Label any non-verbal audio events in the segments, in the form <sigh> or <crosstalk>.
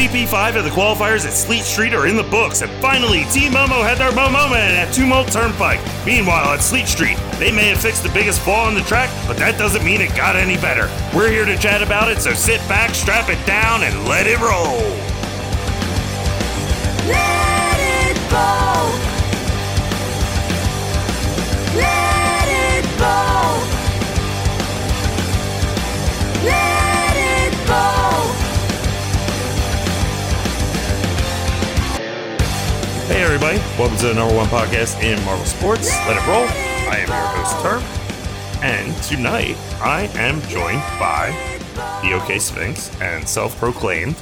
GP5 of the qualifiers at Sleet Street are in the books, and finally, Team Momo had their Mo moment at Tumult Turnpike. Meanwhile, at Sleet Street, they may have fixed the biggest flaw in the track, but that doesn't mean it got any better. We're here to chat about it, so sit back, strap it down, and let it roll. Let it roll. Let it roll. Let Hey, everybody. Welcome to the number one podcast in Marble Sports. Let it roll. I am your host, Term. And tonight, I am joined by the OK Sphinx and self proclaimed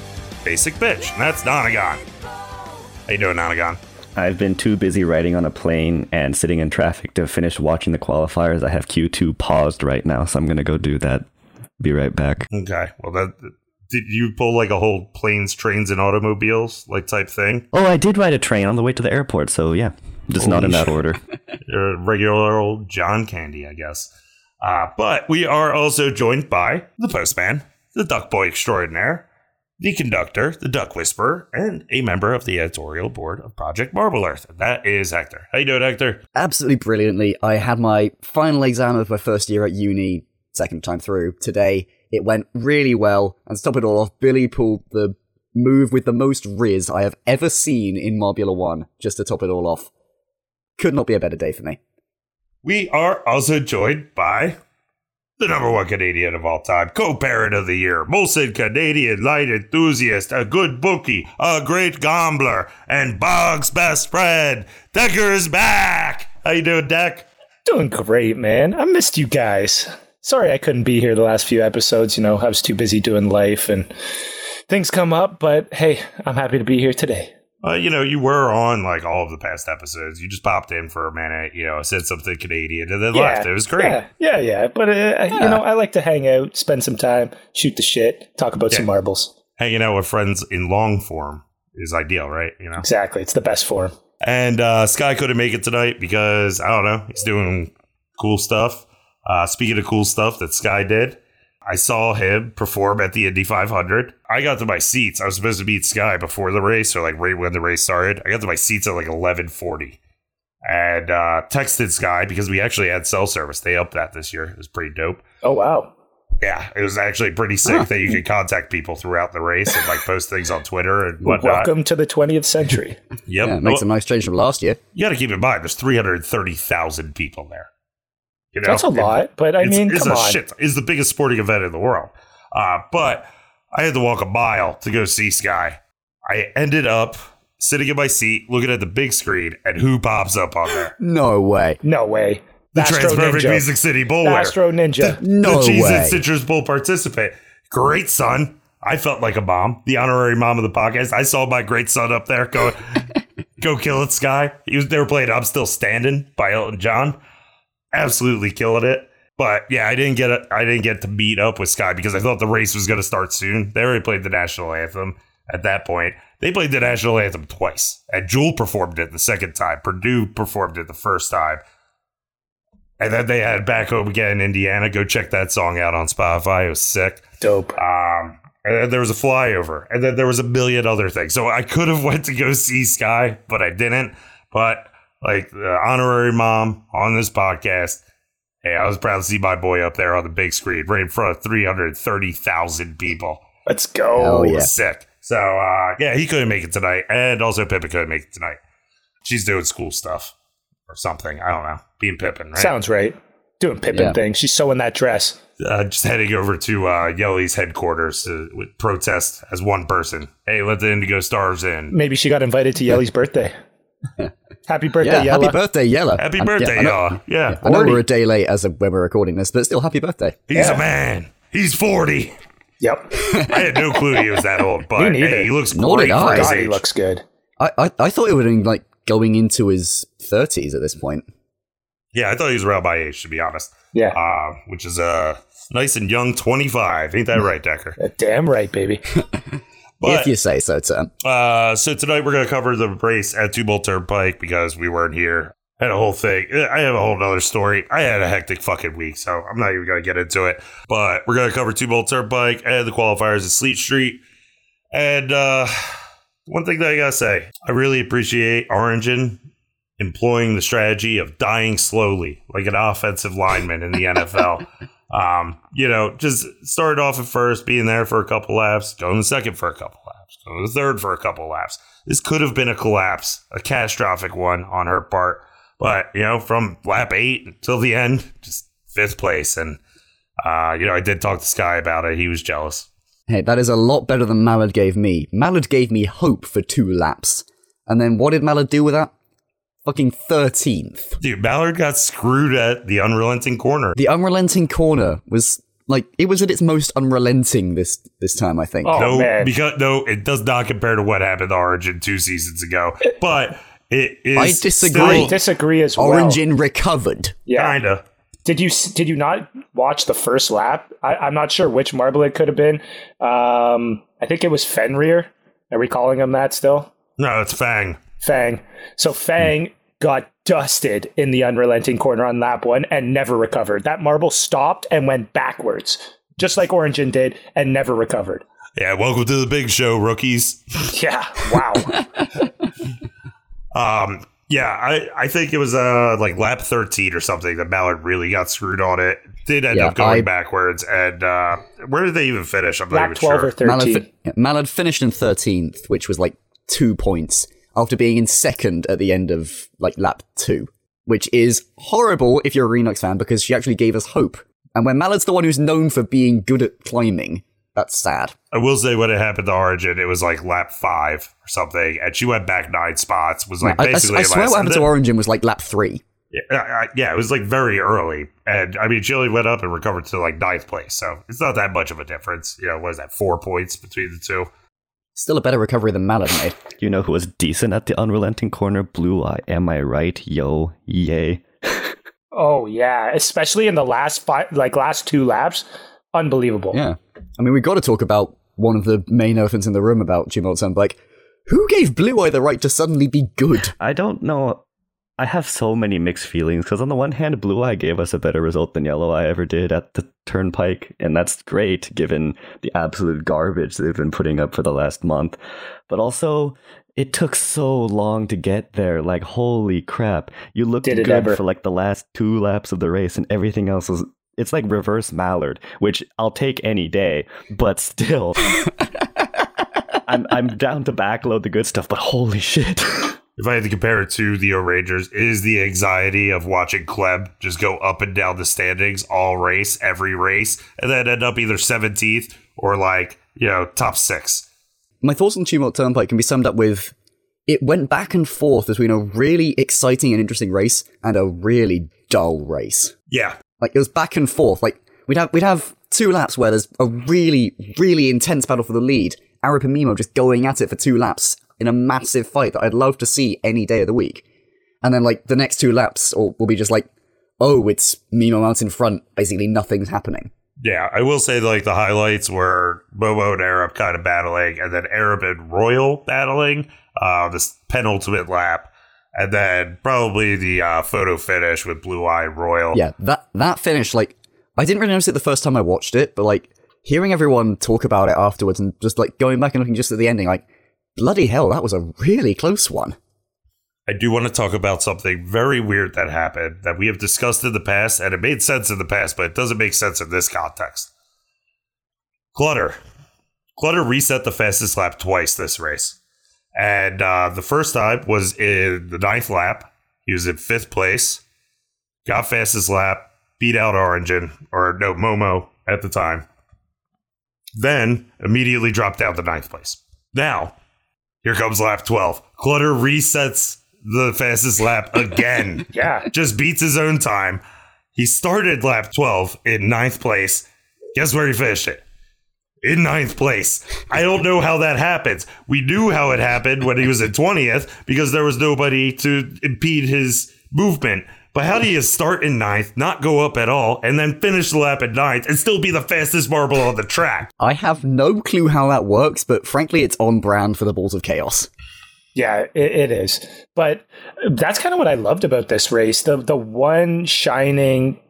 basic bitch. And that's Nonagon. How you doing, Nonagon? I've been too busy riding on a plane and sitting in traffic to finish watching the qualifiers. I have Q2 paused right now, so I'm going to go do that. Be right back. Okay. Well, that did you pull like a whole planes, trains, and automobiles like type thing? Oh, I did ride a train on the way to the airport, so yeah, just not in Holy that order. <laughs> You're a regular old John Candy, I guess. Uh, but we are also joined by the postman, the duck boy extraordinaire, the conductor, the duck whisperer, and a member of the editorial board of Project Marble Earth. That is Hector. How you doing, Hector? absolutely brilliantly. I had my final exam of my first year at uni, second time through today. It went really well, and to top it all off, Billy pulled the move with the most riz I have ever seen in Marbula One. Just to top it all off, could not be a better day for me. We are also joined by the number one Canadian of all time, co-parent of the year, Molson Canadian light enthusiast, a good bookie, a great gambler, and Bog's best friend. Dekker's back. How you doing, Deck? Doing great, man. I missed you guys. Sorry I couldn't be here the last few episodes. You know, I was too busy doing life and things come up, but hey, I'm happy to be here today. Uh, you know, you were on like all of the past episodes. You just popped in for a minute, you know, said something Canadian, and then left. It was great. Yeah, yeah, yeah. But, uh, you know, I like to hang out, spend some time, shoot the shit, talk about some marbles. Hanging out with friends in long form is ideal, right? You know. Exactly. It's the best form. And uh, Sky couldn't make it tonight because I don't know, he's doing cool stuff. Uh, speaking of cool stuff that Sky did, I saw him perform at the Indy 500. I got to my seats. I was supposed to meet Sky before the race, or like right when the race started. I got to my seats at like 11:40, and uh, texted Sky because we actually had cell service. They upped that this year. It was pretty dope. Oh, wow. Yeah, it was actually pretty sick that you could contact people throughout the race and like post things on Twitter and whatnot. Welcome to the 20th century. <laughs> Yep. Yeah, it makes a nice change from last year. you got to keep in mind, there's 330,000 people there. You know, That's a lot, but I it's, mean, it's come a on. shit. It's the biggest sporting event in the world. Uh, but I had to walk a mile to go see Sky. I ended up sitting in my seat, looking at the big screen, and who pops up on there? <laughs> No way. No way. The Astro Transperfect Ninja. Music City Bowl winner. Astro Ninja. No the Cheez way. It Citrus Bowl participant. Great son. I felt like a mom, the honorary mom of the podcast. I saw my great son up there go, <laughs> go kill it, Sky. He was they were playing "I'm Still Standing" by Elton John. Absolutely killing it. But yeah, I didn't get a, I didn't get to meet up with Sky because I thought the race was going to start soon. They already played the national anthem at that point. They played the national anthem twice, and Jewel performed it the second time. Purdue performed it the first time. And then they had back home again in Indiana. Go check that song out on Spotify. It was sick. Dope. Um, and then there was a flyover, and then there was a million other things. So I could have went to go see Sky, but I didn't. But like the honorary mom on this podcast, hey, I was proud to see my boy up there on the big screen, right in front of three hundred thirty thousand people. Let's go. Hell It yeah. sick. So uh, yeah, he couldn't make it tonight, and also Pippin couldn't make it tonight. She's doing school stuff or something. I don't know. Being Pippin, right? Sounds right. Doing Pippin Yeah. things. She's sewing that dress. uh, just heading over to uh, Jelle's headquarters to protest as one person. Hey, let the Indigo Stars in. Maybe she got invited to Jelle's birthday. <laughs> Happy birthday, Yeah, Jelle. happy birthday, Jelle. Happy And- birthday, I know, y'all. Yeah. I know we're a day late as of when we're recording this, but still, happy birthday. He's Yeah. a man. He's 40. Yep. <laughs> I had no clue he was that old, but hey, he looks Nor great did I. for his God, he looks good. I, I, I thought it would have been like going into his 30s at this point. Yeah, I thought he was around my age, to be honest. Yeah. Uh, which is uh, nice and young 25. Ain't that <laughs> right, Dekker? Damn right, baby. But- if you say so, Tim. Uh, so tonight we're going to cover the race at Tumult Turnpike because we weren't here. Had a whole thing. I have a whole nother story. I had a hectic fucking week, so I'm not even going to get into it. But we're going to cover Tumult Turnpike and the qualifiers at Sleet Street. And uh, one thing that I got to say, I really appreciate Origin employing the strategy of dying slowly, like an offensive lineman in the NFL. <laughs> Um, you know, just started off at first, being there for a couple laps, going to second for a couple laps, going to third for a couple laps. This could have been a collapse, a catastrophic one on her part. But, you know, from lap eight until the end, just fifth place. And, uh, you know, I did talk to Sky about it. He was jealous. Hey, that is a lot better than Mallard gave me. Mallard gave me hope for two laps. And then what did Mallard do with that? Fucking 13th. Dude, Mallard got screwed at the unrelenting corner. The unrelenting corner was like it was at its most unrelenting this this time, I think. Oh, no, man. because no, it does not compare to what happened to Origin two seasons ago. But it is. I disagree. I disagree as well. Origin recovered. Yeah. Kinda. Did you did you not watch the first lap? I, I'm not sure which marble it could have been. Um, I think it was Fenrir. Are we calling him that still? No, it's Fang. Fang. So Fang got dusted in the unrelenting corner on lap one and never recovered. That marble stopped and went backwards, just like Origin did, and never recovered. Yeah, welcome to the big show, rookies. <laughs> Yeah. Wow. <laughs> Um, yeah, I, I think it was uh like lap thirteen or something that Mallard really got screwed on it. Did end Yeah, up going I- backwards, and uh where did they even finish? I'm not lap even 12 sure. or 13. Mallard, fi- Mallard finished in 13th, which was like two points after being in second at the end of like lap two, which is horrible if you're a Renox fan because she actually gave us hope. And when Mallard's the one who's known for being good at climbing, that's sad. I will say when it happened to Origin, it was like lap five or something, and she went back nine spots. Was like I, I- basically I swear what happened And to then- Origin was like lap three. Yeah, I- I- yeah, it was like very early, and I mean, she only went up and recovered to like ninth place, so it's not that much of a difference. You know, what is that? Four points between the two. Still a better recovery than Mallard made. <laughs> You know who was decent at the unrelenting corner? Blue Eye. Am I right? Yo, yay. <laughs> oh yeah, especially in the last five, like last two laps, unbelievable. Yeah. I mean, we've got to talk about one of the main elephants in the room about Jim Old Like, who gave Blue Eye the right to suddenly be good? I don't know. I have so many mixed feelings because on the one hand, Blue Eye gave us a better result than Yellow Eye ever did at the Turnpike, and that's great given the absolute garbage they've been putting up for the last month. But also, it took so long to get there. Like, holy crap! You looked Did it good ever. for like the last two laps of the race, and everything else was. It's like reverse Mallard, which I'll take any day, but still. <laughs> I'm I'm down to backload the good stuff, but holy shit. <laughs> If I had to compare it to the Rangers, it is the anxiety of watching Kleb just go up and down the standings all race, every race, and then end up either 17th or like, you know, top six. My thoughts on Tumult Turnpike can be summed up with it went back and forth between a really exciting and interesting race and a really dull race. Yeah. Like it was back and forth. Like we'd have we'd have two laps where there's a really really intense battle for the lead. Arab and Mimo just going at it for two laps in a massive fight that I'd love to see any day of the week. And then like the next two laps will, will be just like, oh, it's Mimo out in front. Basically nothing's happening. Yeah, I will say like the highlights were Bobo and Arab kind of battling, and then Arab and Royal battling uh, this penultimate lap, and then probably the uh, photo finish with Blue Eye Royal. Yeah, that that finish, like, I didn't really notice it the first time I watched it, but like hearing everyone talk about it afterwards and just like going back and looking just at the ending, like, bloody hell, that was a really close one. I do want to talk about something very weird that happened that we have discussed in the past, and it made sense in the past, but it doesn't make sense in this context. Clutter. Clutter reset the fastest lap twice this race. And uh, the first time was in the ninth lap. He was in fifth place, got fastest lap, beat out Origin, or no, Momo at the time. Then immediately dropped down to ninth place. Now, here comes lap 12. Clutter resets the fastest lap <laughs> again. Yeah. Just beats his own time. He started lap 12 in ninth place. Guess where he finished it? In ninth place. I don't know how that happens. We knew how it happened when he was in 20th because there was nobody to impede his movement. But how do you start in ninth, not go up at all, and then finish the lap at ninth and still be the fastest marble on the track? I have no clue how that works, but frankly, it's on brand for the Balls of Chaos. Yeah, it, it is. But that's kind of what I loved about this race. The the one shining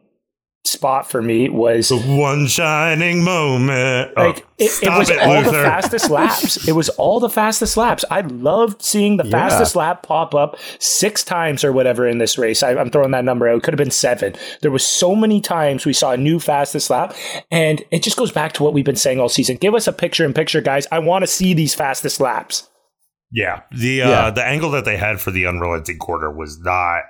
spot for me was The one shining moment. Oh, like it, it stop was it, all the fastest laps. It was all the fastest laps. I loved seeing the fastest lap pop up six times or whatever in this race. I, I'm throwing that number out. It could have been seven. There was so many times we saw a new fastest lap, and it just goes back to what we've been saying all season. Give us a picture in picture, guys. I want to see these fastest laps. Yeah, the uh, Yeah. the angle that they had for the unrelenting corner was not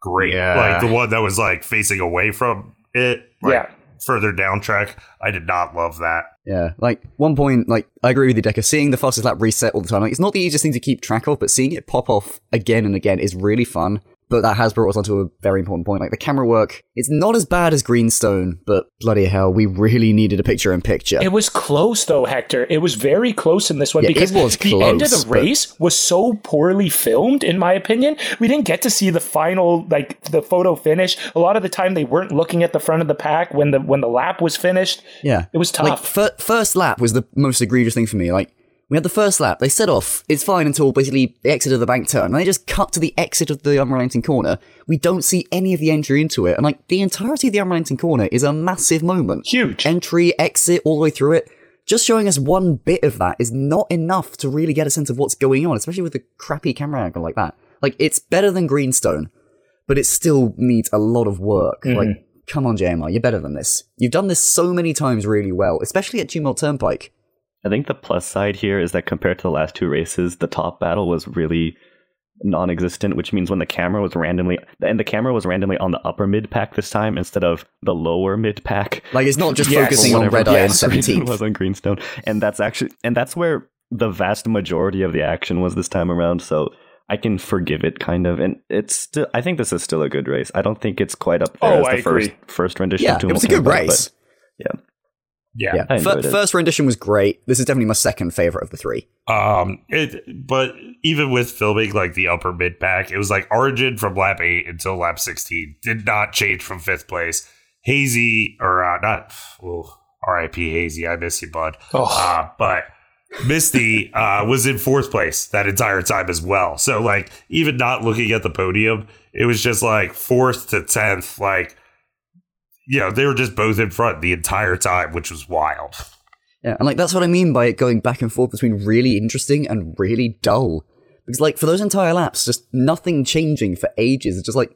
great. Yeah. Like the one that was like facing away from it, like Yeah. further down track. I did not love that. Yeah, like one point, like I agree with you, Dekker. Seeing the fastest lap reset all the time, like it's not the easiest thing to keep track of, but seeing it pop off again and again is really fun. But that has brought us onto a very important point. Like the camera work, it's not as bad as Greenstone, but bloody hell, we really needed a picture in picture. It was close though, Hector. It was very close in this one Yeah, because was the end of close, the but- race was so poorly filmed, in my opinion. We didn't get to see the final, like the photo finish. A lot of the time, they weren't looking at the front of the pack when the when the lap was finished. Yeah, It was Like tough. fir- first lap was the most egregious thing for me. Like we had the first lap, they set off. It's fine until basically the exit of the bank turn. And they just cut to the exit of the unrelenting corner. We don't see any of the entry into it, and like the entirety of the unrelenting corner is a massive moment. Huge. entry, exit, all the way through it. Just showing us one bit of that is not enough to really get a sense of what's going on, especially with a crappy camera angle like that. Like it's better than Greenstone, but it still needs a lot of work. Mm-hmm. Like, come on, JMR, you're better than this. You've done this so many times really well, especially at Tumult Turnpike. I think the plus side here is that compared to the last two races, the top battle was really non-existent, which means when the camera was randomly and the camera was randomly on the upper mid pack this time instead of the lower mid pack. Like it's not just Yes. focusing on Whatever Red the Eye and reason 17th. was on Greenstone, and that's actually and that's where the vast majority of the action was this time around. So I can forgive it, kind of, and it's still. I think this is still a good race. I don't think it's quite up there Oh, as the I first agree. first rendition. Yeah, of it was a good race. but yeah, Yeah. Yeah, I Fir- enjoyed it. first rendition was great. This is definitely my second favorite of the three. Um, it, but even with filming like the upper mid pack, it was like Origin from lap eight until lap 16 did not change from fifth place. Hazy, or uh, not, oh, RIP Hazy, I miss you, bud. Oh. Uh, but Misty uh, was in fourth place that entire time as well. So, like, even not looking at the podium, it was just like fourth to 10th. Like, you know, they were just both in front the entire time, which was wild. Yeah, and like that's what I mean by it going back and forth between really interesting and really dull. Because like for those entire laps, just nothing changing for ages. It's just like,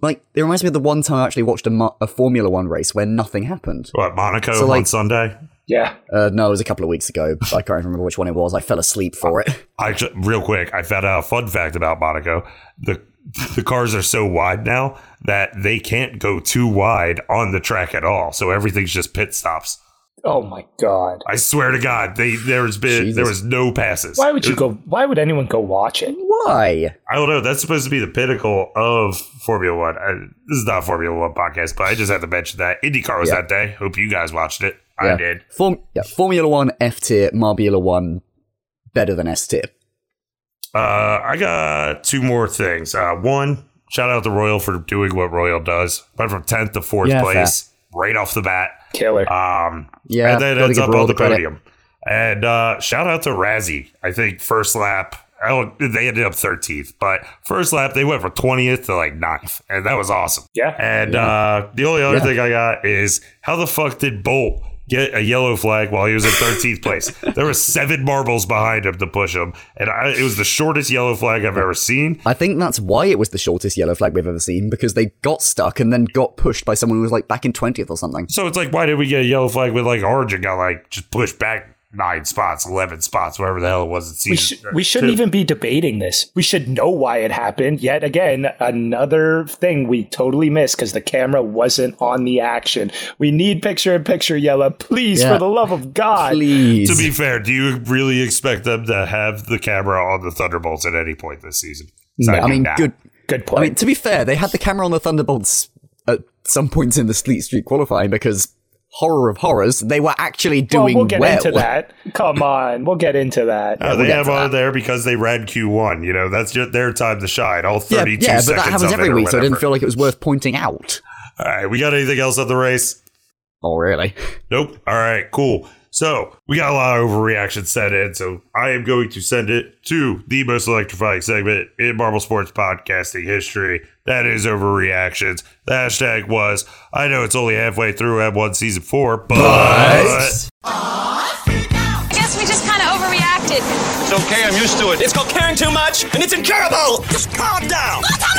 like it reminds me of the one time I actually watched a, Mo- a Formula One race where nothing happened. What, Monaco So, on Sunday? Yeah. Uh, no, it was a couple of weeks ago. I can't remember which one it was. I fell asleep for it. I ju- real quick, I found out a fun fact about Monaco. The <laughs> the cars are so wide now that they can't go too wide on the track at all. So everything's just pit stops. Oh my god. I swear to God, they there's been Jesus. there was no passes. Why would you It- go? Why would anyone go watch it? Why? I don't know. That's supposed to be the pinnacle of Formula One. I, this is not a Formula One podcast, but I just had to mention that IndyCar was Yeah. that day. Hope you guys watched it. I did. Form- yeah, Formula One F tier, Marbula One better than S tier. Uh, I got two more things. Uh, one, shout out to Royal for doing what Royal does. Went from tenth to fourth Yeah, place right off the bat. Killer. Um, Yeah, and then ends up on the the credit. podium. And uh, shout out to Razzie. I think first lap. I don't, they ended up 13th, but first lap they went from 20th to like 9th, and that was awesome. Yeah. And uh, the only other Yeah. thing I got is how the fuck did Bolt get a yellow flag while he was in 13th place? There were seven marbles behind him to push him, and I, it was the shortest yellow flag I've ever seen. I think that's why it was the shortest yellow flag we've ever seen because they got stuck and then got pushed by someone who was like back in twentieth or something. So it's like, why did we get a yellow flag with like Origin got like just pushed back nine spots, eleven spots, whatever the hell it was. In We, season sh- we shouldn't two. even be debating this. We should know why it happened. Yet again, another thing we totally missed because the camera wasn't on the action. We need picture in picture, Jelle. Please, Yeah. for the love of God. Please. To be fair, do you really expect them to have the camera on the Thunderbolts at any point this season? No, I mean, not. good. Good point. I mean, to be fair, they had the camera on the Thunderbolts at some points in the Sleet Street qualifying because horror of horrors, they were actually well, doing we'll get well. into that. Come <laughs> on, we'll get into that. Oh, we'll they have to on that. there because they ran Q1. You know, that's just their time to shine. All Yeah, 32 yeah, but that happens every week, so I didn't feel like it was worth pointing out. All right, we got anything else on the race? Oh, really? Nope. All right, cool. So we got a lot of overreaction set in, so I am going to send it to the most electrifying segment in Marble Sports podcasting history. That is overreactions. The hashtag was I know it's only halfway through M1 season four, but, I guess we just kind of overreacted. It's okay, I'm used to it. It's called caring too much, and it's incurable. Just calm down. Tell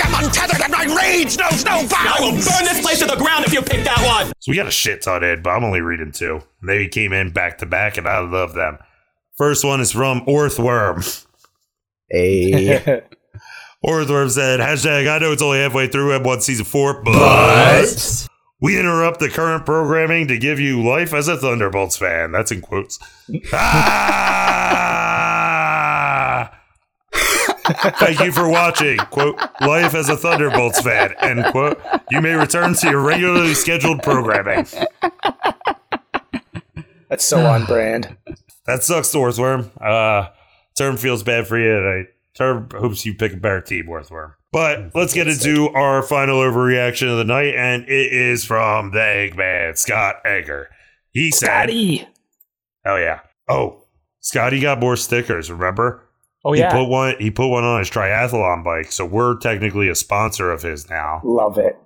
I am untethered, and my rage knows no bounds. I will burn this place to the ground if you pick that one. so we got a shit ton in, but I'm only reading two. They came in back to back, and I love them. First one is from Orthworm. A <laughs> Orthworm said, hashtag I know it's only halfway through M1 season four, but we interrupt the current programming to give you life as a Thunderbolts fan. That's in quotes. <laughs> ah! Thank you for watching. Quote, life as a Thunderbolts fan. End quote. You may return to your regularly scheduled programming. That's so on brand. That sucks, Orthworm. Uh, term feels bad for you, and I term hopes you pick a better team, Orthworm. But let's get into our final overreaction of the night, and it is from the Eggman, Scott Egger. He said, Scotty. "Hell yeah! Oh, Scotty got more stickers. Remember? Oh yeah, He put one. He put one on his triathlon bike, so we're technically a sponsor of his now, love it.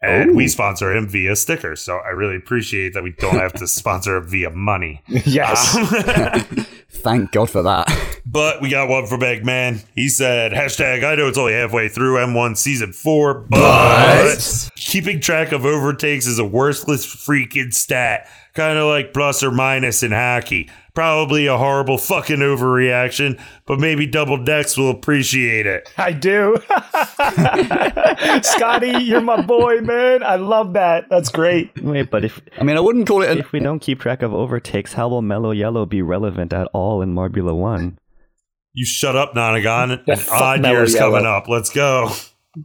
and Ooh. we sponsor him via stickers. So I really appreciate that we don't have to sponsor him via money. <laughs> Yes. Um, <laughs> thank God for that. But we got one from Eggman. He said, hashtag, I know it's only halfway through M1 season four, but, keeping track of overtakes is a worthless freaking stat. Kind of like plus or minus in hockey. Probably a horrible fucking overreaction, but maybe Double Decks will appreciate it. <laughs> I do. <laughs> Scotty, you're my boy, man. I love that. That's great. Wait, but if I mean, I wouldn't call it an. if we don't keep track of overtakes, how will Mellow Yellow be relevant at all in Marbula One? You shut up, Nonagon. Yeah, <laughs> An odd Mellow year's Yellow. coming up. Let's go.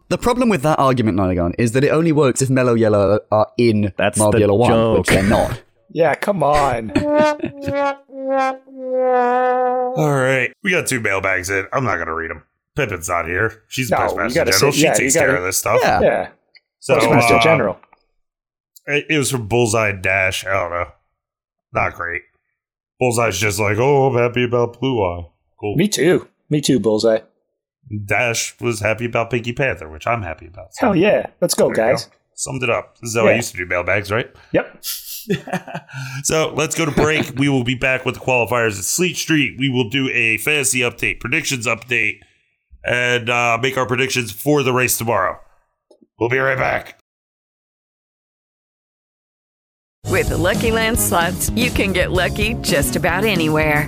The problem with that argument, Nonagon, is that it only works if Mellow Yellow are in That's the Marbula 1, joke. which they're not. Yeah, come on. <laughs> All right. We got two mailbags in. I'm not going to read them. Pippin's not here. She's the No, you Postmaster General. say- she yeah, takes gotta- care of this stuff. Yeah. Yeah. So, Postmaster uh, General. It, it was from Bullseye Dash. I don't know. Not great. Bullseye's just like, oh, I'm happy about Blue Eye. Cool. Me too. Me too, Bullseye. Dash was happy about Pinky Panther, which I'm happy about. So Hell yeah. Let's go, there guys. go. Summed it up. This is how I used to do mailbags, right? Yep. So let's go to break. we will be back with the qualifiers at Sleet Street. We will do a fantasy update, predictions update, and uh, make our predictions for the race tomorrow. We'll be right back. With the Lucky Land slots, you can get lucky just about anywhere.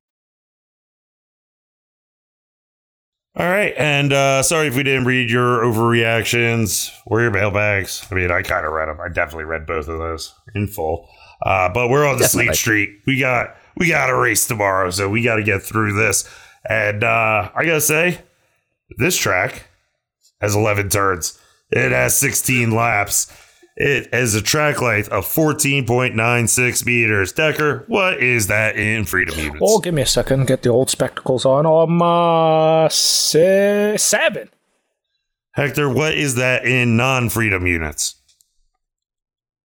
All right, and uh, sorry if we didn't read your overreactions or your mailbags. I mean, I kind of read them. I definitely read both of those in full. Uh, but we're on the. Sleet Street. We got we got a race tomorrow, so we got to get through this. And uh, I gotta say, this track has 11 turns. It has 16 laps. It has a track length of 14.96 meters. Dekker, what is that in freedom units? Oh, give me a second. Get the old spectacles on. Uh, se- seven. Hector, what is that in non-freedom units?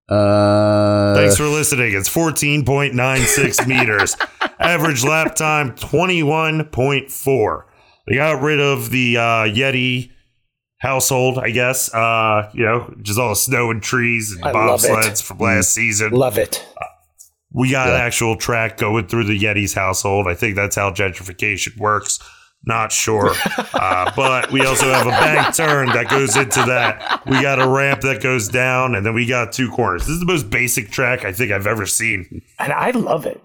Uh, Thanks for listening. It's 14.96 <laughs> meters. Average lap time 21.4. They got rid of the uh, Yeti household, I guess. Uh, you know, just all the snow and trees and I bobsleds from last season. Love it. We got an actual track going through the Yeti's household. I think that's how gentrification works. Not sure. <laughs> uh, but we also have a bank turn that goes into that. We got a ramp that goes down, and then we got two corners. This is the most basic track I think I've ever seen. And I love it.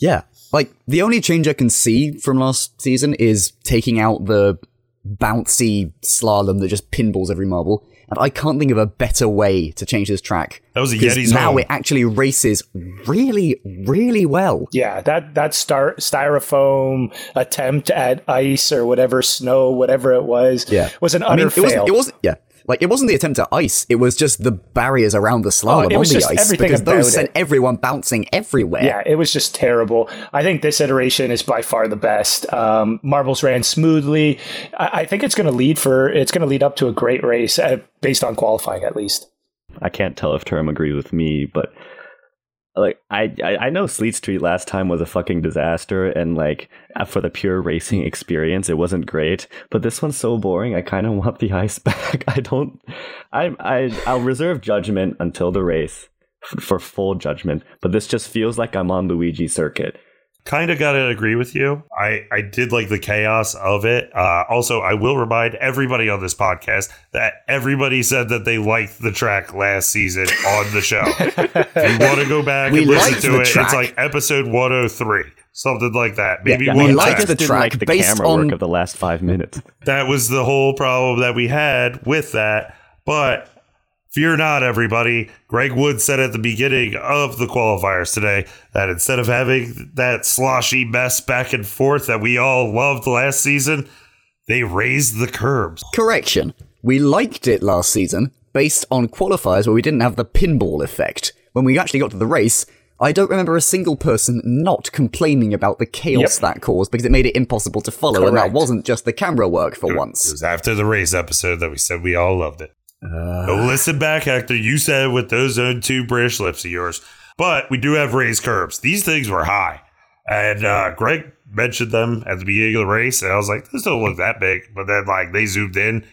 Yeah. Like, the only change I can see from last season is taking out the bouncy slalom that just pinballs every marble. And I can't think of a better way to change this track. That was a 'Cause Yeti's Now home. it actually races really, really well. Yeah, that that star, styrofoam attempt at ice or whatever snow, whatever it was, Yeah. was an I utter mean, it fail. wasn't, it wasn't, yeah. Like, it wasn't the attempt at ice, it was just the barriers around the slalom Oh, it on the just ice. everything Because about those sent it. everyone bouncing everywhere. Yeah, it was just terrible. I think this iteration is by far the best. Um, Marbles ran smoothly. I, I think it's going to lead for it's going to lead up to a great race uh, based on qualifying at least. I can't tell if Term agrees with me, but like I, I know Sleet Street last time was a fucking disaster, and like uh, for the pure racing <laughs> experience, it wasn't great. But this one's so boring. I kind of <laughs> want the ice back. <laughs> I don't. I I I'll reserve judgment until the race for full judgment. But this just feels like I'm on Luigi Circuit. Kind of got to agree with you. I, I did like the chaos of it. Uh, also, I will remind everybody on this podcast that everybody said that they liked the track last season on the show. <laughs> if you want to go back We and listen to it, track. it's like episode 103, something like that. Maybe Yeah, one we track. liked the Didn't track like the based camera on work of the last five minutes. That was the whole problem that we had with that. But fear not, everybody. Greg Wood said at the beginning of the qualifiers today that instead of having that sloshy mess back and forth that we all loved last season, they raised the curbs. Correction. We liked it last season based on qualifiers where we didn't have the pinball effect. When we actually got to the race, I don't remember a single person not complaining about the chaos that caused because it made it impossible to follow, and that wasn't just the camera work for It once. It was after the race episode that we said we all loved it. Go listen back, Hector. You said with those own two British lips of yours. But we do have raised curbs. These things were high. And uh, Greg mentioned them at the beginning of the race. And I was like, this don't look that big. But then, like, they zoomed in,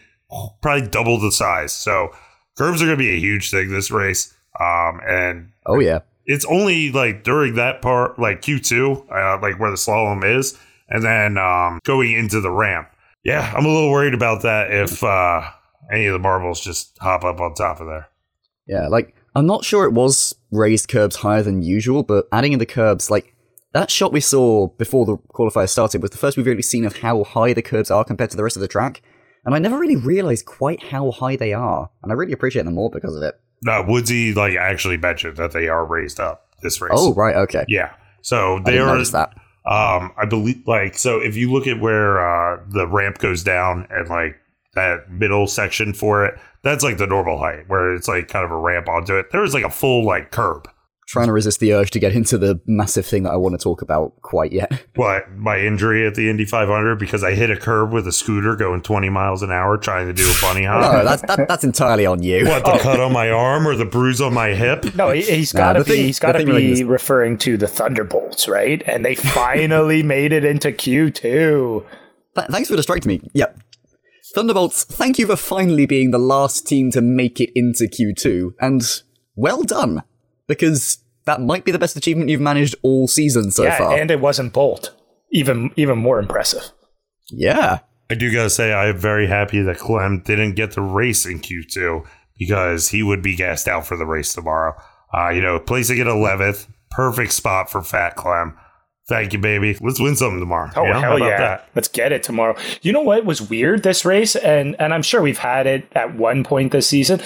probably double the size. So curbs are going to be a huge thing this race. Um, and Oh, yeah. it's only like during that part, like Q2, uh, like where the slalom is, and then um, going into the ramp. Yeah, I'm a little worried about that if uh, any of the marbles just hop up on top of there. Yeah, like I'm not sure it was raised curbs higher than usual, but adding in the curbs, like that shot we saw before the qualifier started was the first we've really seen of how high the curbs are compared to the rest of the track. And I never really realized quite how high they are, and I really appreciate them more because of it. No, Woodsy like actually mentioned that they are raised up this race. Oh, right, okay. Yeah. So they are. that. Um, I believe like so. If you look at where uh, the ramp goes down and like that middle section for it, that's like the normal height where it's like kind of a ramp onto it. There's like a full like curb. Trying to resist the urge to get into the massive thing that I want to talk about quite yet. <laughs> What my injury at the Indy 500 because I hit a curb with a scooter going 20 miles an hour trying to do a bunny hop. No, that's that, that's entirely on you. What the <laughs> oh. cut on my arm or the bruise on my hip? No, he, he's Nah, got to the be. thing- he's got to the thing really be referring to the Thunderbolts, right? And they finally <laughs> made it into Q two. Th- thanks for distracting me. Yep. Thunderbolts, thank you for finally being the last team to make it into Q2, and well done, because that might be the best achievement you've managed all season so yeah, far. and it wasn't Bolt. Even even more impressive. yeah. I do gotta say I'm very happy that Clem didn't get the race in Q2 because he would be gassed out for the race tomorrow. Uh, you know, placing at 11th, perfect spot for Fat Clem. Thank you, baby. Let's win something tomorrow. Oh You know, hell about yeah! that? Let's get it tomorrow. You know what was weird this race, and and I'm sure we've had it at one point this season,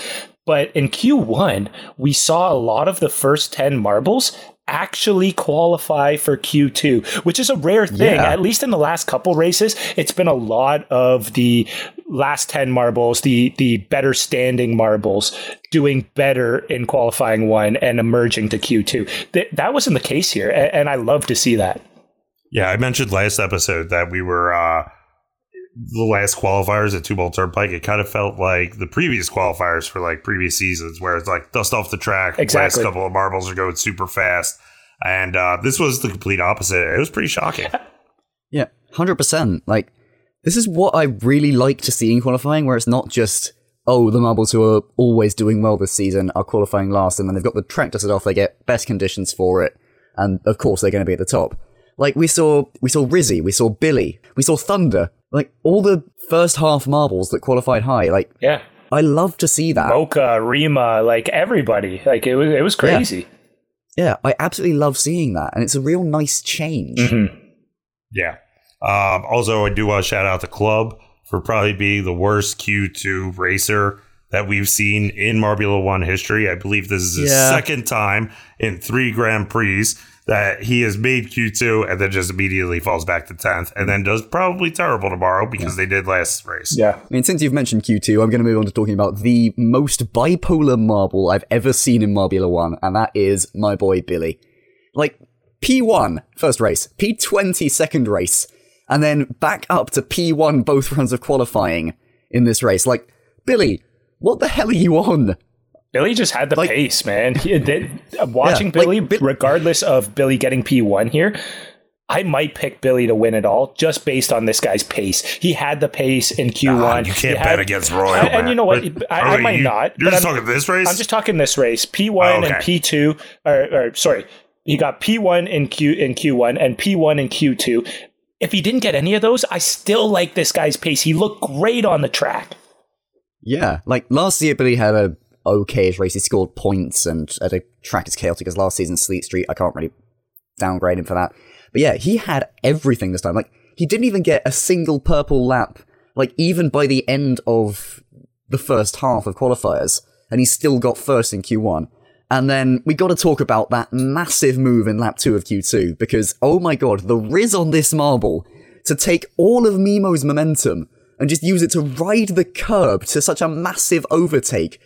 but in Q1 we saw a lot of the first ten marbles actually qualify for Q2, which is a rare thing. Yeah. At least in the last couple races, it's been a lot of the last 10 marbles, the the better standing marbles doing better in qualifying one and emerging to Q2. Th- that wasn't the case here, a- and I love to see that. Yeah, I mentioned last episode that we were uh, the last qualifiers at Tumult Turnpike. It kind of felt like the previous qualifiers for like previous seasons, where it's like dust off the track. Exactly. Last couple of marbles are going super fast, and uh, this was the complete opposite. It was pretty shocking. Yeah, 100%. Like, this is what I really like to see in qualifying, where it's not just, oh, the marbles who are always doing well this season are qualifying last, and then they've got the track dusted off, they get best conditions for it, and of course they're going to be at the top. Like, we saw, we saw Rizzy, we saw Billy, we saw Thunder, like, all the first half marbles that qualified high, like, Yeah. I love to see that. Mocha, Rima, like everybody. Like it was it was crazy. Yeah, I absolutely love seeing that, and it's a real nice change. Mm-hmm. Yeah. Um, also, I do want to shout out the club for probably being the worst Q2 racer that we've seen in Marbula One history. I believe this is his Yeah. second time in three Grand Prix that he has made Q2 and then just immediately falls back to 10th and then does probably terrible tomorrow because they did last race. Yeah. I mean, since you've mentioned Q2, I'm going to move on to talking about the most bipolar marble I've ever seen in Marbula 1, and that is my boy Billy. Like, P1, first race, P20, second race, and then back up to P1 both rounds of qualifying in this race. Like, Billy, what the hell are you on? Billy just had the pace, man. He, they, <laughs> watching Yeah, like, Billy, regardless of Billy getting P1 here, I might pick Billy to win it all just based on this guy's pace. He had the pace in Q1. Ah, you can't He had- bet against Royal, And, and you know what? But- I, I might you- not. You're just I'm- talking this race? I'm just talking this race. P1 Oh, and. P2, or, or sorry, he got P1 in Q in Q1 and P1 in Q2. If he didn't get any of those, I still like this guy's pace. He looked great on the track. Yeah, like last year, Billy had a okayish race. He scored points and at a track as chaotic as last season's Sleet Street. I can't really downgrade him for that. But yeah, he had everything this time. Like he didn't even get a single purple lap. Like even by the end of the first half of qualifiers, and he still got first in Q1. And then we got to talk about that massive move in lap two of Q2 because oh my god, the Riz on this marble to take all of Mimo's momentum and just use it to ride the curb to such a massive overtake.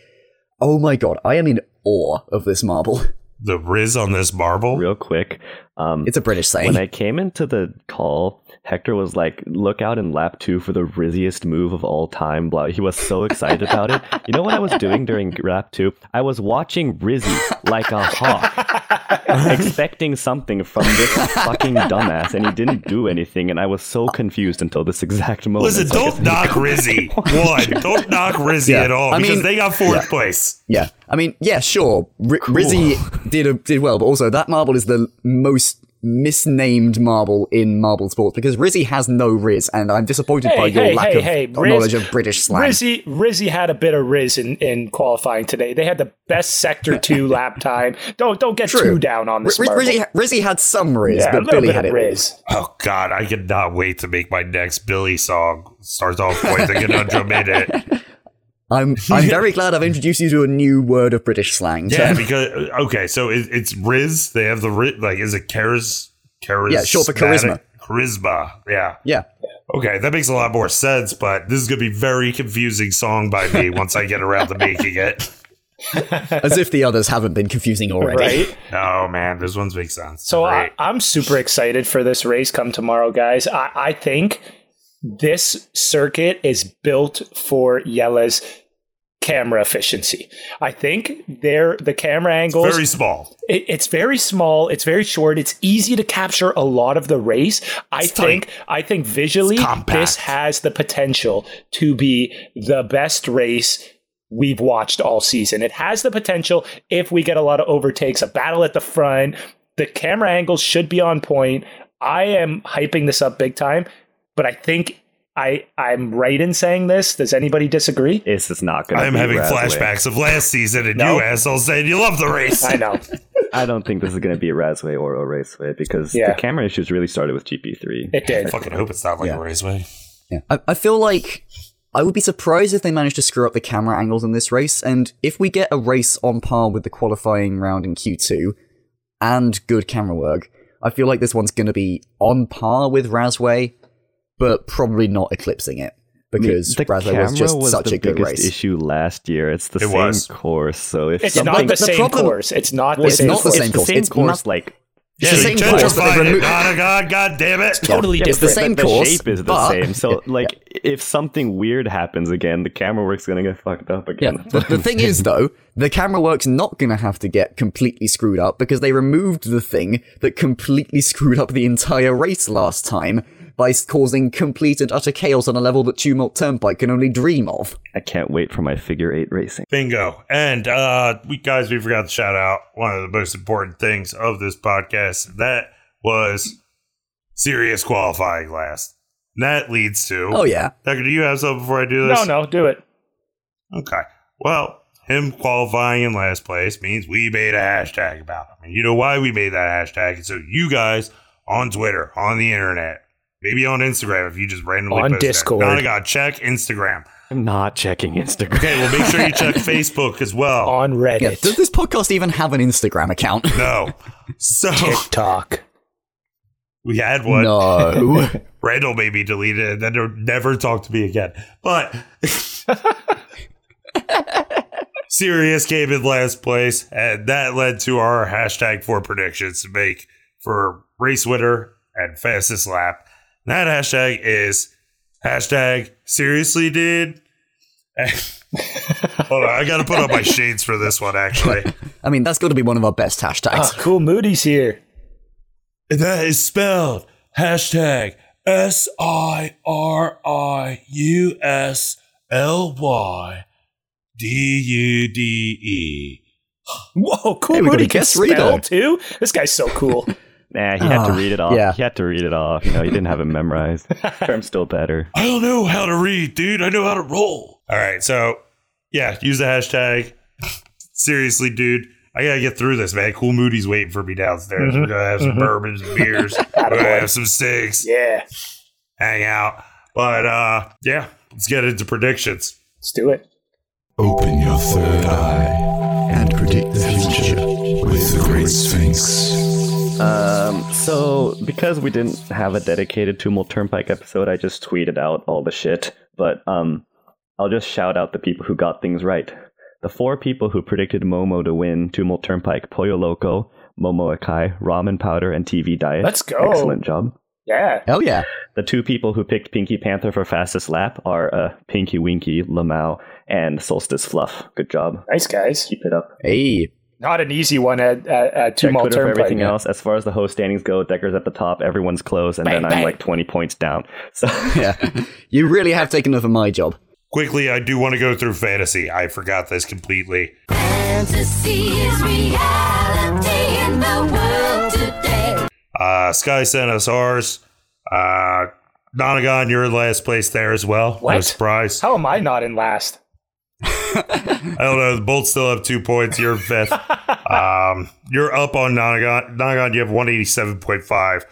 Oh my god, I am in awe of this marble. <laughs> The Riz on this marble? Real quick. Um, It's a British saying. When I came into the call, Hector was like, look out in lap two for the rizziest move of all time. Blah. He was so excited about it. You know what I was doing during lap two? I was watching Rizzy like a hawk, <laughs> expecting something from this fucking dumbass, and he didn't do anything, and I was so confused until this exact moment. Listen, So don't knock Rizzy. One, don't knock Rizzy Yeah, at all I because mean- they got fourth yeah. place. Yeah, I mean, yeah, sure. R- Rizzy did a, did well, but also that marble is the most misnamed marble in marble sports because Rizzy has no Riz, and I'm disappointed by your hey, lack hey, of hey, Riz- knowledge of British slang. Rizzy, Rizzy had a bit of Riz in, in qualifying today. They had the best sector <laughs> two lap time. Don't don't get True. too down on this. Riz- Rizzy, Rizzy had some Riz, Yeah, but Billy had it. Riz. Oh God, I cannot wait to make my next Billy song. Starts off with a <laughs> conundrum in it. I'm <laughs> I'm very glad I've introduced you to a new word of British slang. Yeah, because okay, so it, it's Riz. They have the Riz, like is it charis? charis Yeah, short for charisma. Charisma. Yeah. yeah. Okay, that makes a lot more sense. But this is gonna be very confusing song by me <laughs> once I get around to making it. <laughs> As if the others haven't been confusing already. Right? Oh man, this one's makes sense. So I, I'm super excited for this race come tomorrow, guys. I, I think this circuit is built for Jelle's camera efficiency. I think they're the camera angles very small. it, it's very small. It's very short. It's easy to capture a lot of the race. I It's think. tight. I think visually, this has the potential to be the best race we've watched all season. It has the potential if we get a lot of overtakes, a battle at the front. The camera angles should be on point. I am hyping this up big time, but I think. I, I'm right in saying this. Does anybody disagree? This is not going to I'm be having Razzway. flashbacks of last season, and No. you assholes saying you love the race. I know. <laughs> I don't think this is going to be a Razzway or a Raceway because Yeah. the camera issues really started with GP3. It I did. fucking hope it's not like Yeah. a raceway. Yeah. I, I feel like I would be surprised if they managed to screw up the camera angles in this race, and if we get a race on par with the qualifying round in Q2 and good camera work, I feel like this one's going to be on par with Razzway, but probably not eclipsing it because the Razzway camera was just such the a good biggest race. issue last year. It's the It same was. course, so if It's something, not the, the same problem- course. It's not the It's same not the course. same it's course. It's course, not- like It's Yeah, the same course, but they gentrified it. God, God, God damn it. totally It's the different. same the course, shape is the but- same. So, <laughs> like, if something weird happens again, the camera work's going to get fucked up Yeah, again. the, the <laughs> thing is, though, the camera work's not going to have to get completely screwed up because they removed the thing that completely screwed up the entire race last time by causing complete and utter chaos on a level that Tumult Turnpike can only dream of. I can't wait for my figure eight racing. Bingo. And uh we guys, we forgot to shout out one of the most important things of this podcast. That was Sirius qualifying last. And that leads to Oh, yeah. Tucker, do you have something before I do this? No, no, do it. Okay. Well, him qualifying in last place means we made a hashtag about him. And you know why we made that hashtag? And So you guys on Twitter, on the internet, maybe on Instagram if you just randomly On post. Discord. Gotta gotta check Instagram. I'm not checking Instagram. Okay, well make sure you check <laughs> Facebook as well. On Reddit, Yeah, does this podcast even have an Instagram account? <laughs> No. So TikTok. we had one. No. <laughs> Randall made me delete it and then they'll never talk to me again. But Sirius came in last place, and that led to our hashtag four predictions to make for race winner and fastest lap. And that hashtag is hashtag seriously dude. <laughs> Hold on, I gotta put on my shades for this one actually. <laughs> I mean, that's got to be one of our best hashtags. Ah, cool. Moody's here. That is spelled hashtag S I R I U S L Y D U D E. Whoa, cool. Hey, we got Moody a can spell too. This guy's so cool. <laughs> Nah, he had to Ah, read it off. yeah. He had to read it off. You know, he didn't have it memorized. <laughs> I'm still better. I don't know how to read, dude. I know how to roll. All right, so yeah, use the hashtag. Seriously, dude. I gotta get through this, man. Cool Moody's waiting for me downstairs. We're gonna have some bourbons and beers. <laughs> We're gonna have some steaks. yeah, Hang out. But uh yeah, let's get into predictions. let's do it. Open your third eye and predict the future with the Great Sphinx. Um, so because we didn't have a dedicated Tumult Turnpike episode, I just tweeted out all the shit. But um, I'll just shout out the people who got things right. The four people who predicted Momo to win Tumult Turnpike: Pollo Loco, Momo Akai, Ramen Powder, and TV Diet. Let's go. Excellent job. Yeah. Hell yeah. The two people who picked Pinky Panther for fastest lap are uh, Pinky Winky, Lamau, and Solstice Fluff. Good job. Nice guys. Keep it up. Hey. Not an easy one at at, at Check Tumult Twitter for everything else. As far as the host standings go, Dekker's at the top, everyone's close, and Bang, then I'm bang. like 20 points down. So <laughs> Yeah. you really have taken over my job. Quickly, I do want to go through fantasy. I forgot this completely. Fantasy is reality in the world today. Uh, Sky sent us ours. Uh, Nonagon, you're in last place there as well. No What? surprise. How am I not in last? I don't know. The Bolts still have two points. You're fifth. <laughs> um, you're up on Nonagon. Nonagon, you have 187.5.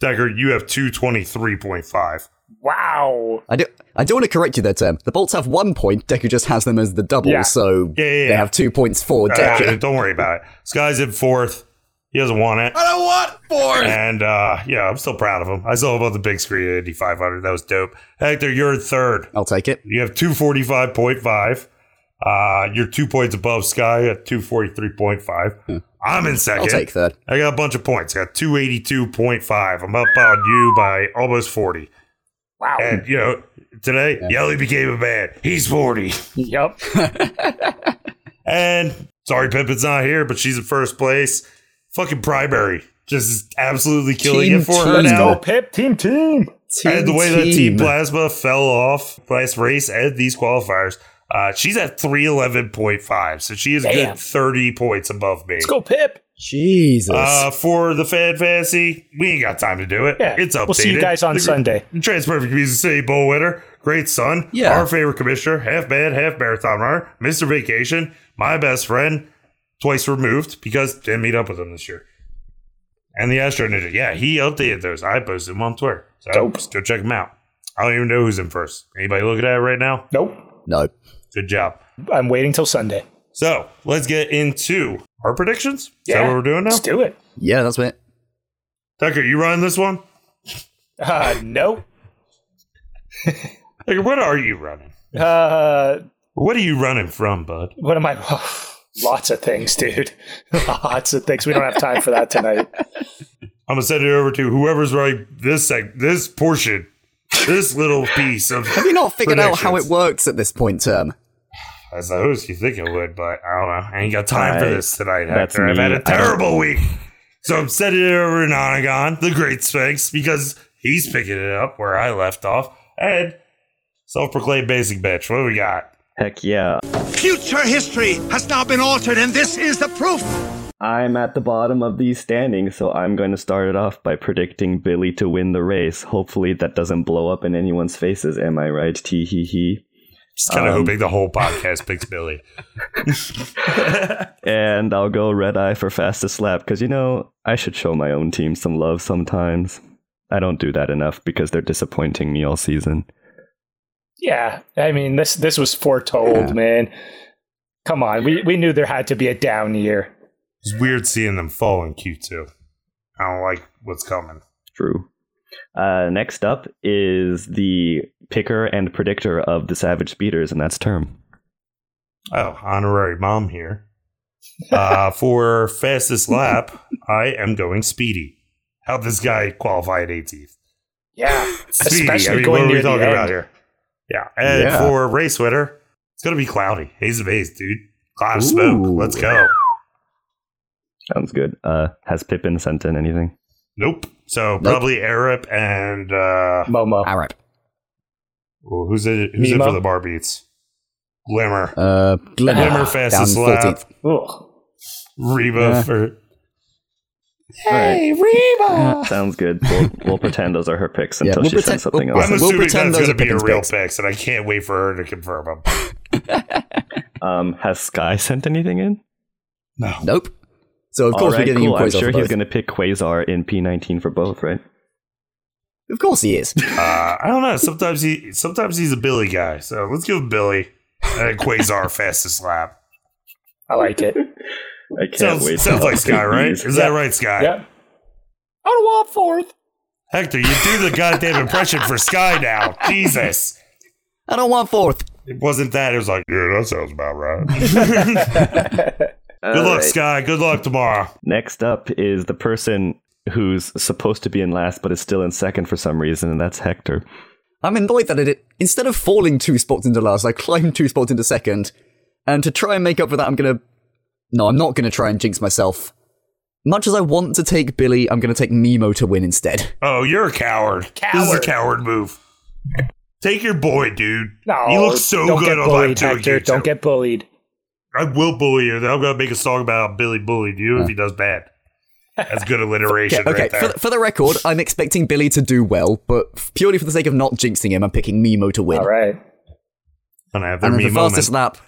Dekker, you have 223.5. Wow. I do. I do want to correct you there, Tim. The Bolts have one point. Deku just has them as the double, Yeah. so Yeah, yeah, they have two points for Uh, don't worry about it. Sky's in fourth. He doesn't want it. I don't want fourth. And uh, yeah, I'm still proud of him. I saw him on the big screen at Indy 500. That was dope. Hector, you're in third. I'll take it. You have 245.5. Uh, you're two points above Sky at 243.5. I'm in second. I'll take third. I got a bunch of points. I got 282.5. I'm up on you by almost 40. Wow. And, you know, today, Yelly became a man. He's 40. <laughs> Yep. <laughs> And sorry, Pippin's not here, but she's in first place. Fucking primary. Just absolutely killing Team it for her team. Let's now. go, Pip. Team, team. and the way that Team team. Plasma fell off last race and these qualifiers, uh, she's at 311.5. So she is a Damn. good 30 points above me. Let's go, Pip. Jesus. Uh, for the Fan Fantasy, we ain't got time to do it. Yeah. It's updated. We'll see you guys on The- Sunday. the Transperfect Music City Bowl winner, great son, Yeah. our favorite commissioner, half man, half marathon runner, Mr. Vacation, my best friend, twice removed because didn't meet up with him this year. And the Astro Ninja, yeah, he updated those. I posted them on Twitter. So Dope. go check them out. I don't even know who's in first. Anybody looking at it right now? Nope. no. Good job. I'm waiting till Sunday. So let's get into our predictions. Is that Yeah. what we're doing now? Let's do it. Yeah, that's it. Tucker, you running this one? Uh, nope. <laughs> Tucker, what are you running? Uh, What are you running from, bud? what am I? <laughs> Lots of things, dude. Lots of things. We don't have time for that tonight. I'm gonna send it over to whoever's right this seg- this portion, this little piece of. Have you not figured out how it works at this point, Term? I suppose you think it would, but I don't know. I ain't got time for this tonight, Hector. I've had a terrible week. So I'm sending it over to Nonagon, the great Sphinx, because he's picking it up where I left off. And self-proclaimed basic bitch. What do we got? Heck yeah. Future history has now been altered, and this is the proof. I'm at the bottom of these standings, so I'm going to start it off by predicting Billy to win the race. Hopefully, that doesn't blow up in anyone's faces. Am I right? Tee hee hee. Just kind of Um, hoping the whole podcast picks Billy. <laughs> And I'll go red eye for fastest lap because you know I should show my own team some love sometimes. I don't do that enough because they're disappointing me all season. Yeah, I mean this this was foretold, man. Come on, we we knew there had to be a down year. It's weird seeing them fall in Q2. I don't like what's coming. True. Uh, next up is the picker and predictor of the Savage Speeders, and that's Term. Oh, honorary mom here. Uh, <laughs> for fastest lap, I am going speedy. How'd this guy qualify at 18th? Yeah, Speedy. especially I mean, going what are we talking end. about here? Yeah. And Yeah. for race winner, it's going to be cloudy. Haze of haze, dude. Cloud of smoke. Let's go. Sounds good. Uh, has Pippin sent in anything? Nope. So probably Arip and uh, Momo. Arab. Well, who's it? Who's in Nemo? for the bar beats? Glimmer. Uh, Glimmer. Glimmer fastest lap. Reba Yeah. for Hey, Reba! <laughs> Sounds good. We'll, we'll pretend those are her picks Yeah, until we'll she pretend- sends something we'll- else. I'm We'll pretend that's those going to are be a Pippin's real picks. picks, and I can't wait for her to confirm them. <laughs> Um, has Sky sent anything in? No. Nope. So of course All right, we're getting cool. I'm sure he's going to pick Quasar in P19 for both, right? Of course he is. <laughs> Uh, I don't know. Sometimes he, sometimes he's a Billy guy. So let's give him Billy and Quasar <laughs> fastest lap. I like it. I can't Sounds, wait. sounds like Sky, right? these. Is that right, Sky? Yep. I don't want fourth. Hector, you do the goddamn <laughs> impression for Sky now. Jesus. I don't want fourth. It wasn't that. It was like, yeah, that sounds about right. All Good luck, right. Sky. Good luck tomorrow. Next up is the person who's supposed to be in last but is still in second for some reason, and that's Hector. I'm annoyed that it instead of falling two spots into last, I climbed two spots into second. And to try and make up for that, I'm gonna No, I'm not gonna try and jinx myself. Much as I want to take Billy, I'm gonna take Nemo to win instead. Oh, you're a coward. This is a coward move. Take your boy, dude. No, he looks so don't good get on bullied, live two Hector. Don't get bullied. I will bully you. I'm gonna make a song about how Billy bullied you if he does bad. That's good <laughs> alliteration Okay, okay. right there. For, the, for the record, I'm expecting Billy to do well, but purely for the sake of not jinxing him, I'm picking Mimo to win. All right. And I have their And then me moment. fastest lap,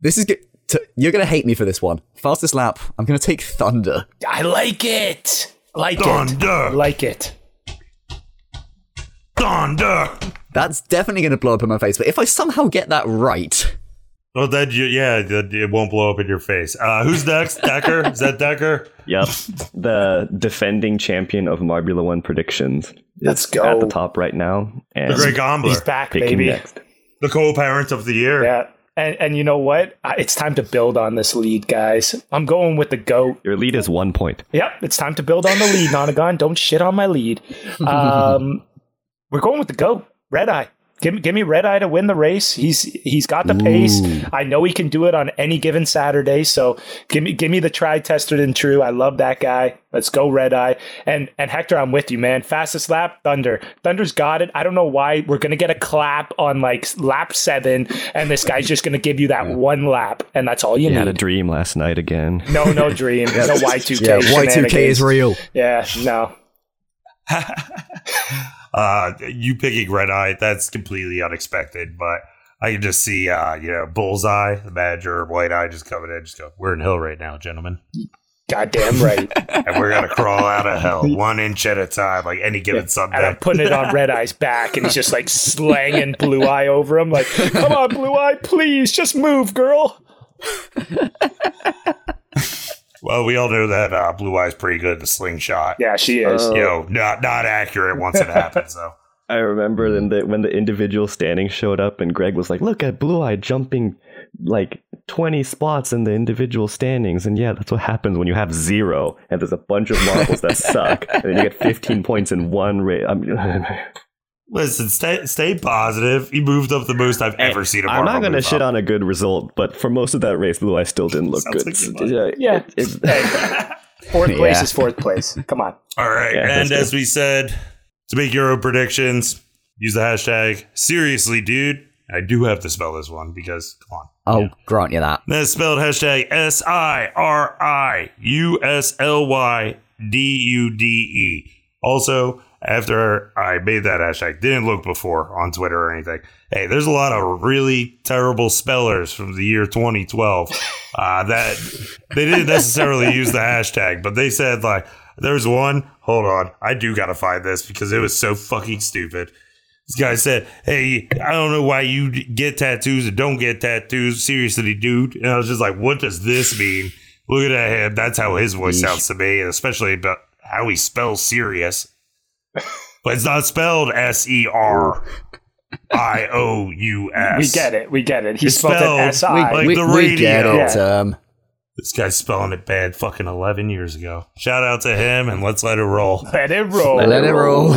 this is good. To, you're gonna hate me for this one. Fastest lap, I'm gonna take Thunder. I like it. Like Thunder. it. Like it. Thunder. That's definitely gonna blow up in my face. But if I somehow get that right, Well, that you, yeah, that- it won't blow up in your face. Uh, who's next? <laughs> Dekker? Is that Dekker? Yep. the defending champion of Marbula One predictions. Let's is go. At the top right now. And The Greg Gombler. He's back, baby. next. The co-parent of the year. Yeah. And, and you know what? It's time to build on this lead, guys. I'm going with the GOAT. Your lead is one point. Yep, it's time to build on the lead, Nonagon. Don't shit on my lead. <laughs> Um, we're going with the GOAT, Red Eye. Give me, give me Red Eye to win the race. He's he's got the pace. I know he can do it on any given Saturday. So give me give me the tried, tested, and true. I love that guy. Let's go Red Eye. And and Hector, I'm with you, man. Fastest lap, Thunder. Thunder's got it. I don't know why we're gonna get a clap on like lap seven, and this guy's just gonna give you that one lap, and that's all you You had a dream last night again. No, no dream. <laughs> No Y2K. yeah, Y2K is real. Yeah, no. <laughs> Uh, you picking Red Eye, that's completely unexpected, but I can just see, uh, you know, Bullseye, the manager, White Eye just coming in, just go, we're in hell right now, gentlemen. Goddamn right. <laughs> And we're going to crawl out of hell <laughs> one inch at a time, like any given Sunday. And I'm putting it on Red Eye's back, and he's just like slanging Blue Eye over him. Like, come on, Blue Eye, please, just move, girl. <laughs> Well, we all know that uh, Blue Eye's pretty good at the slingshot. Yeah, she is. Oh. You know, not not accurate once it happens, though. <laughs> I remember then the, when the individual standings showed up and Greg was like, look at Blue Eye jumping like 20 spots in the individual standings. And yeah, that's what happens when you have zero and there's a bunch of marbles that <laughs> suck. And then you get 15 points in one race. I mean, <laughs> Listen, stay stay positive. He moved up the most I've ever seen a I'm not going to shit up. on a good result, but for most of that race, Blue I still didn't look Sounds good. like Yeah, Yeah. it- Hey, <laughs> fourth place Yeah. is fourth place. Come on. All right. Yeah, and as we said, to make your own predictions, use the hashtag seriously, dude. I do have to spell this one because, come on. Oh, I'll grant you that. That's spelled hashtag S I R I U S L Y D U D E. Also, after I made that hashtag, didn't look before on Twitter or anything. Hey, there's a lot of really terrible spellers from the year 2012 uh, that they didn't necessarily use the hashtag, but they said, like, there's one. Hold on. I do got to find this because it was so fucking stupid. This guy said, "Hey, I don't know why you get tattoos and don't get tattoos. Seriously, dude." And I was just like, "What does this mean?" Look at him. That's how his voice sounds to me, and especially about how he spells serious. But it's not spelled S E R I O U S. We get it. We get it. He It's spelled spelled it S I. like we, the we get radio. it. Um, This guy's spelling it bad fucking 11 years ago. Shout out to him and let's let it roll. Let it roll. let it roll.